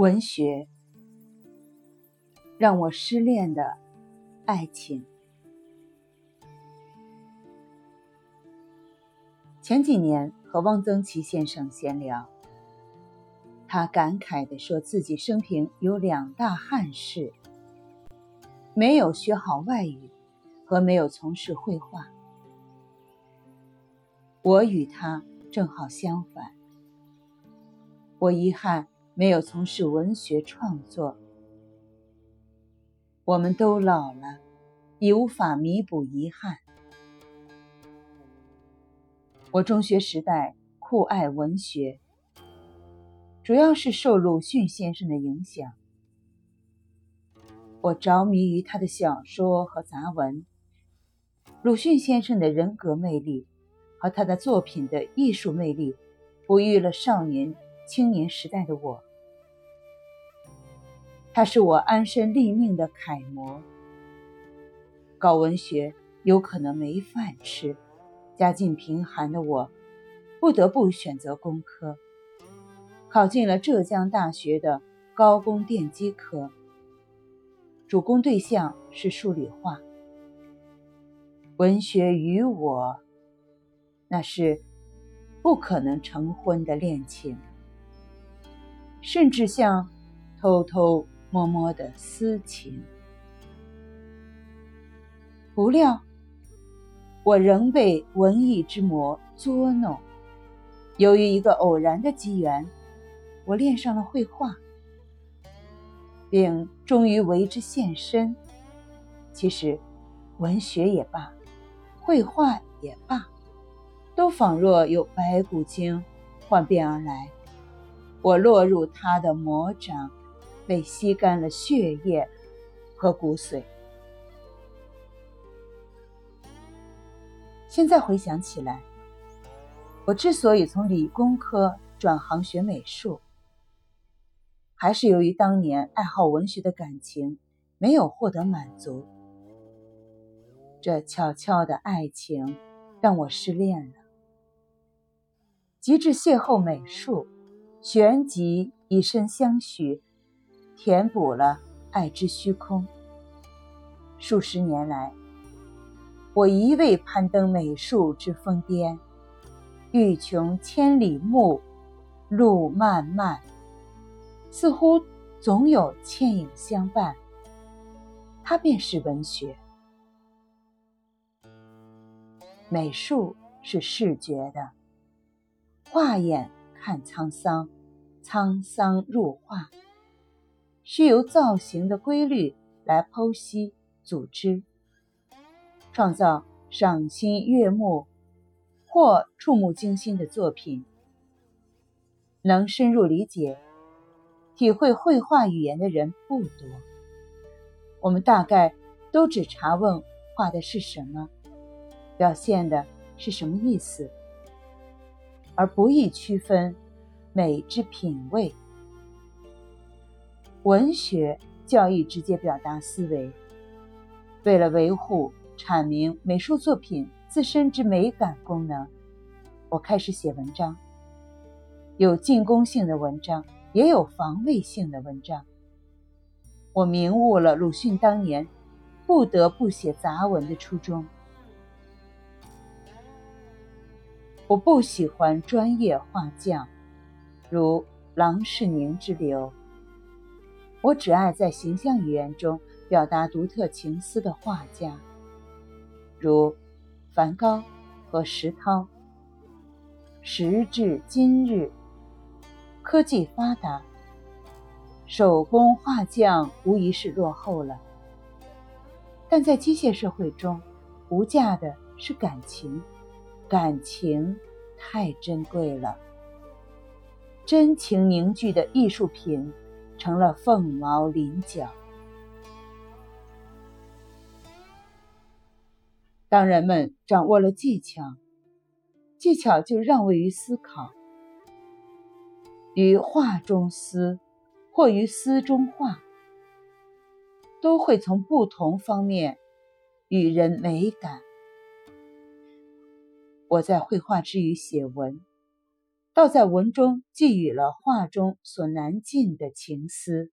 文学让我失恋的爱情。前几年和汪曾祺先生闲聊，他感慨地说自己生平有两大憾事：没有学好外语和没有从事绘画。我与他正好相反，我遗憾。没有从事文学创作，我们都老了，已无法弥补遗憾。我中学时代酷爱文学，主要是受鲁迅先生的影响。我着迷于他的小说和杂文，鲁迅先生的人格魅力和他的作品的艺术魅力，哺育了少年、青年时代的我。他是我安身立命的楷模。搞文学有可能没饭吃，家境贫寒的我，不得不选择工科，考进了浙江大学的高工电机科。主攻对象是数理化。文学与我，那是不可能成婚的恋情，甚至像偷偷。默默的私情，不料我仍被文艺之魔捉弄。由于一个偶然的机缘，我恋上了绘画，并终于为之献身。其实，文学也罢，绘画也罢，都仿若有白骨精幻变而来，我落入他的魔掌。被吸干了血液和骨髓。现在回想起来，我之所以从理工科转行学美术，还是由于当年爱好文学的感情没有获得满足。这悄悄的爱情让我失恋了。及至邂逅美术，旋即以身相许。填补了爱之虚空。数十年来，我一味攀登美术之峰巅，欲穷千里目，路漫漫，似乎总有倩影相伴。它便是文学。美术是视觉的，画眼看沧桑，沧桑入画。需由造型的规律来剖析、组织，创造赏心悦目或触目惊心的作品。能深入理解、体会绘画语言的人不多。我们大概都只查问画的是什么，表现的是什么意思，而不易区分美之品味。文学教育直接表达思维。为了维护、阐明美术作品自身之美感功能，我开始写文章。有进攻性的文章，也有防卫性的文章。我明悟了鲁迅当年不得不写杂文的初衷。我不喜欢专业画匠，如郎世宁之流。我只爱在形象语言中表达独特情思的画家，如梵高和石涛。时至今日，科技发达，手工画匠无疑是落后了。但在机械社会中，无价的是感情，感情太珍贵了。真情凝聚的艺术品。成了凤毛麟角。当人们掌握了技巧，技巧就让位于思考，于画中思，或于思中画，都会从不同方面与人美感。我在绘画之余写文，倒在文中寄予了画中所难尽的情思。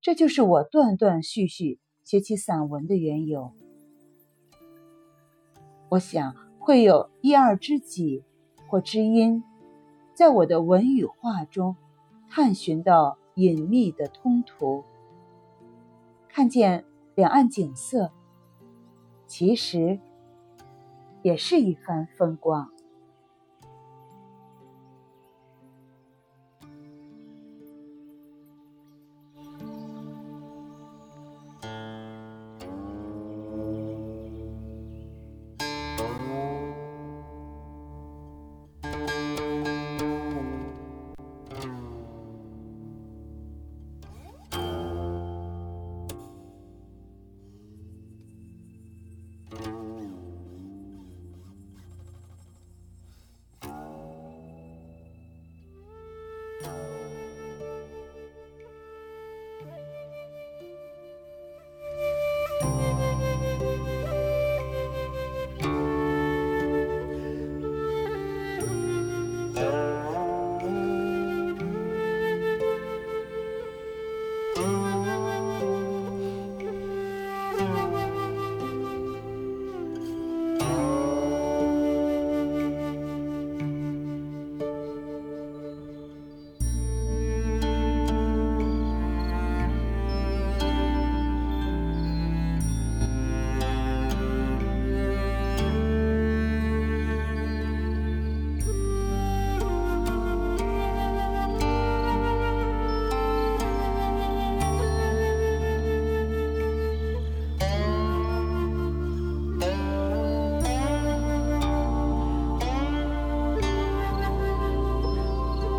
这就是我断断续续写起散文的缘由。我想会有一二知己或知音，在我的文与画中探寻到隐秘的通途，看见两岸景色，其实也是一番风光。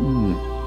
嗯。